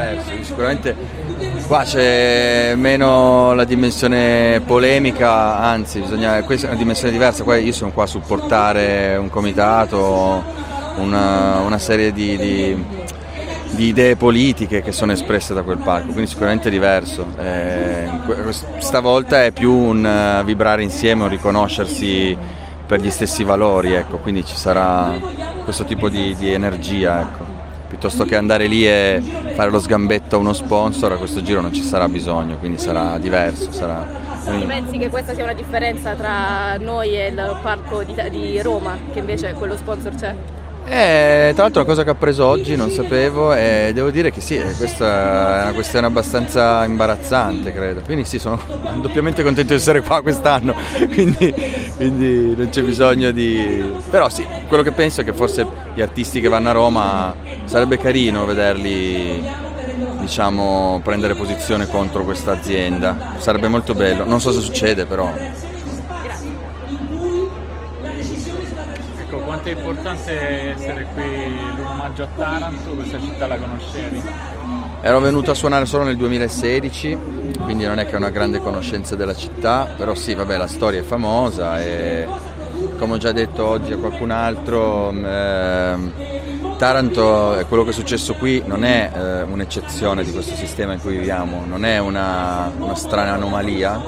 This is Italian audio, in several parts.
diverso, sicuramente qua c'è meno la dimensione polemica, anzi bisogna, questa è una dimensione diversa, qua io sono qua a supportare un comitato, una, una serie di, di, di, idee politiche che sono espresse da quel palco, quindi sicuramente è diverso. Eh, stavolta è più un vibrare insieme, un riconoscersi per gli stessi valori, ecco, quindi ci sarà questo tipo di, di energia. Ecco piuttosto che andare lì e fare lo sgambetto a uno sponsor, a questo giro non ci sarà bisogno, quindi sarà diverso. Sarà... Quindi pensi che questa sia una differenza tra noi e il parco di, di Roma, che invece quello sponsor c'è? Eh, tra l'altro una cosa che ho preso oggi, non sapevo e devo dire che sì, questa è una questione abbastanza imbarazzante credo, quindi sì, sono doppiamente contento di essere qua quest'anno, quindi, quindi non c'è bisogno di... però sì, quello che penso è che forse gli artisti che vanno a Roma sarebbe carino vederli diciamo prendere posizione contro questa azienda, sarebbe molto bello, non so se succede però. Quanto è importante essere qui in omaggio a Taranto, questa città la conoscevi? Ero venuto a suonare solo nel 2016, quindi non è che ho una grande conoscenza della città, però sì, vabbè, la storia è famosa e come ho già detto oggi a qualcun altro, eh, Taranto, quello che è successo qui non è eh, un'eccezione di questo sistema in cui viviamo, non è una, una strana anomalia,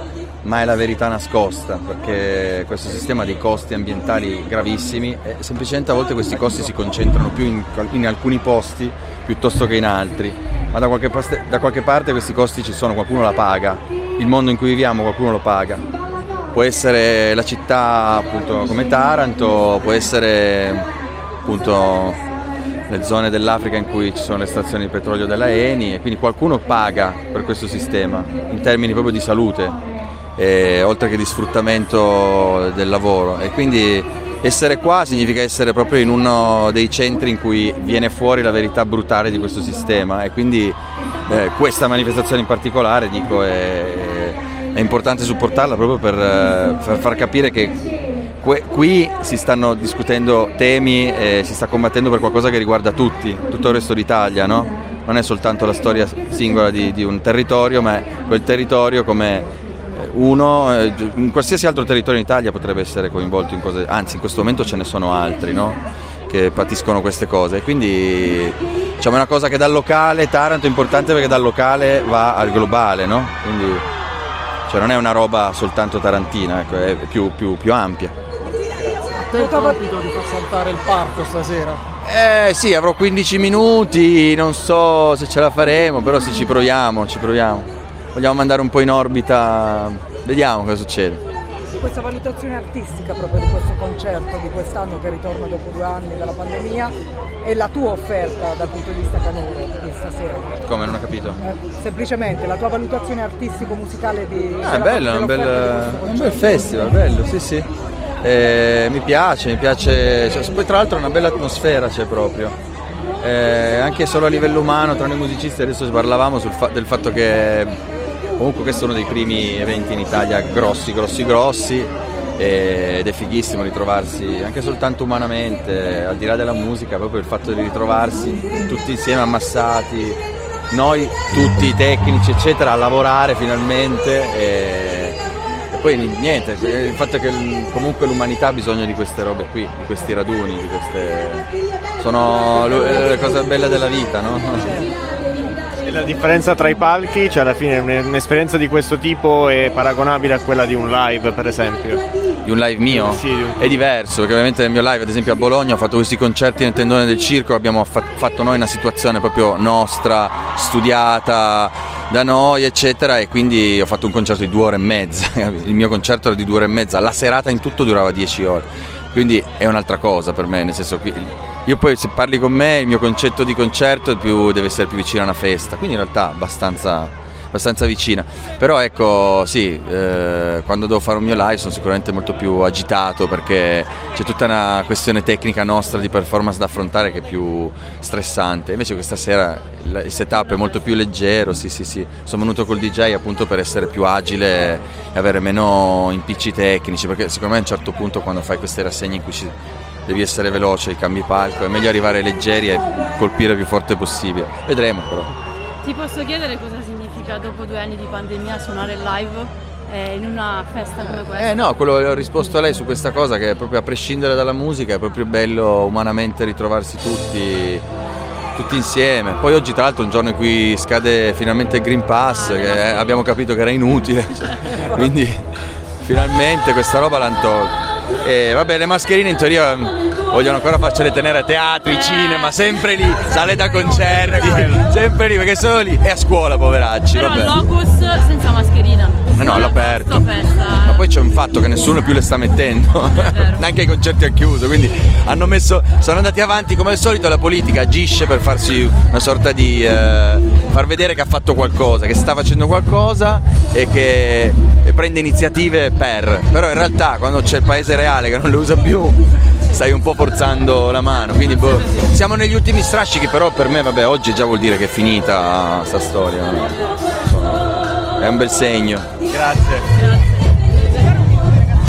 ma è la verità nascosta, perché questo sistema ha dei costi ambientali gravissimi e semplicemente a volte questi costi si concentrano più in, in alcuni posti piuttosto che in altri, ma da qualche, parte, da qualche parte questi costi ci sono, qualcuno la paga, il mondo in cui viviamo qualcuno lo paga. Può essere la città appunto come Taranto, può essere appunto le zone dell'Africa in cui ci sono le stazioni di petrolio della Eni e quindi qualcuno paga per questo sistema in termini proprio di salute eh, oltre che di sfruttamento del lavoro e quindi essere qua significa essere proprio in uno dei centri in cui viene fuori la verità brutale di questo sistema e quindi eh, questa manifestazione in particolare dico, è, è, importante supportarla proprio per, eh, per far capire che qui si stanno discutendo temi e si sta combattendo per qualcosa che riguarda tutti, tutto il resto d'Italia, no? non è soltanto la storia singola di, di un territorio, ma è quel territorio come uno, eh, in qualsiasi altro territorio in Italia potrebbe essere coinvolto in cose, anzi in questo momento ce ne sono altri no? che patiscono queste cose, quindi diciamo, è una cosa che dal locale, Taranto è importante perché dal locale va al globale, no? quindi cioè, non è una roba soltanto tarantina, ecco, è più, più, più ampia. Te il compito di far saltare il parco stasera? Eh sì, avrò 15 minuti, non so se ce la faremo, però sì, ci proviamo, ci proviamo vogliamo mandare un po' in orbita, vediamo cosa succede. Questa valutazione artistica proprio di questo concerto di quest'anno che ritorna dopo due anni dalla pandemia e la tua offerta dal punto di vista canore di stasera. Come non ho capito? Eh, semplicemente la tua valutazione artistico-musicale di... Ah, è bello, è un bel, un bel festival, bello, sì sì. Eh, mi piace, mi piace, cioè, poi tra l'altro una bella atmosfera c'è proprio. Eh, anche solo a livello umano tra noi musicisti adesso parlavamo fa- del fatto che Comunque questo è uno dei primi eventi in Italia grossi, grossi, grossi ed è fighissimo ritrovarsi anche soltanto umanamente, al di là della musica, proprio il fatto di ritrovarsi tutti insieme ammassati, noi tutti i tecnici eccetera a lavorare finalmente e, e poi niente, il fatto che comunque l'umanità ha bisogno di queste robe qui, di questi raduni, di queste... sono le cose belle della vita, no? La differenza tra i palchi, cioè alla fine un'esperienza di questo tipo è paragonabile a quella di un live, per esempio. Di un live mio? Sì, un... È diverso, perché ovviamente nel mio live, ad esempio a Bologna, ho fatto questi concerti nel tendone del circo, abbiamo fatto noi una situazione proprio nostra, studiata da noi, eccetera, e quindi ho fatto un concerto di due ore e mezza. Il mio concerto era di due ore e mezza, la serata in tutto durava dieci ore. Quindi è un'altra cosa per me, nel senso che io poi se parli con me il mio concetto di concerto più, deve essere più vicino a una festa, quindi in realtà abbastanza, abbastanza vicina. Però ecco sì, eh, quando devo fare un mio live sono sicuramente molto più agitato perché c'è tutta una questione tecnica nostra di performance da affrontare che è più stressante. Invece questa sera il setup è molto più leggero, sì sì sì, sono venuto col DJ appunto per essere più agile e avere meno impicci tecnici, perché secondo me a un certo punto quando fai queste rassegne in cui ci devi essere veloce, cambi palco, è meglio arrivare leggeri e colpire il più forte possibile. Vedremo però. Ti posso chiedere cosa significa dopo due anni di pandemia suonare live? eh, in una festa come questa? Eh no, quello ho risposto a lei su questa cosa che è proprio a prescindere dalla musica è proprio bello umanamente ritrovarsi tutti, tutti insieme. Poi oggi tra l'altro è un giorno in cui scade finalmente il Green Pass, Ah, che no. abbiamo capito che era inutile, quindi finalmente questa roba l'hanno tolta. E vabbè, le mascherine in teoria vogliono ancora farcele tenere a teatri, cinema, sempre lì, sale da concerti, sempre lì, perché sono lì e a scuola, poveracci. Però vabbè. Locus senza mascherina. Eh no, all'aperto. Sto festa. Ma poi c'è un fatto che nessuno più le sta mettendo, neanche i concerti al chiuso, quindi hanno messo, sono andati avanti come al solito la politica agisce per farsi una sorta di eh, far vedere che ha fatto qualcosa, che sta facendo qualcosa e che e prende iniziative per, però in realtà quando c'è il paese reale che non le usa più stai un po' forzando la mano, quindi boh, siamo negli ultimi strascichi, però per me vabbè oggi già vuol dire che è finita sta storia, è un bel segno. Grazie.